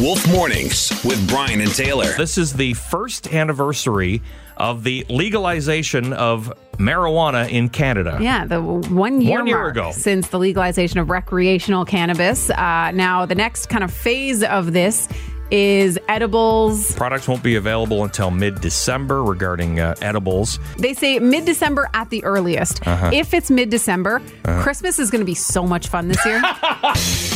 Wolf Mornings with Brian and Taylor. This is the first anniversary of the legalization of marijuana in Canada. Yeah, the one year, One year mark ago. since the legalization of recreational cannabis. Uh, now, the next kind of phase of this is edibles. Products won't be available until mid December regarding uh, edibles. They say mid December at the earliest. Uh-huh. If it's mid December, Christmas is going to be so much fun this year.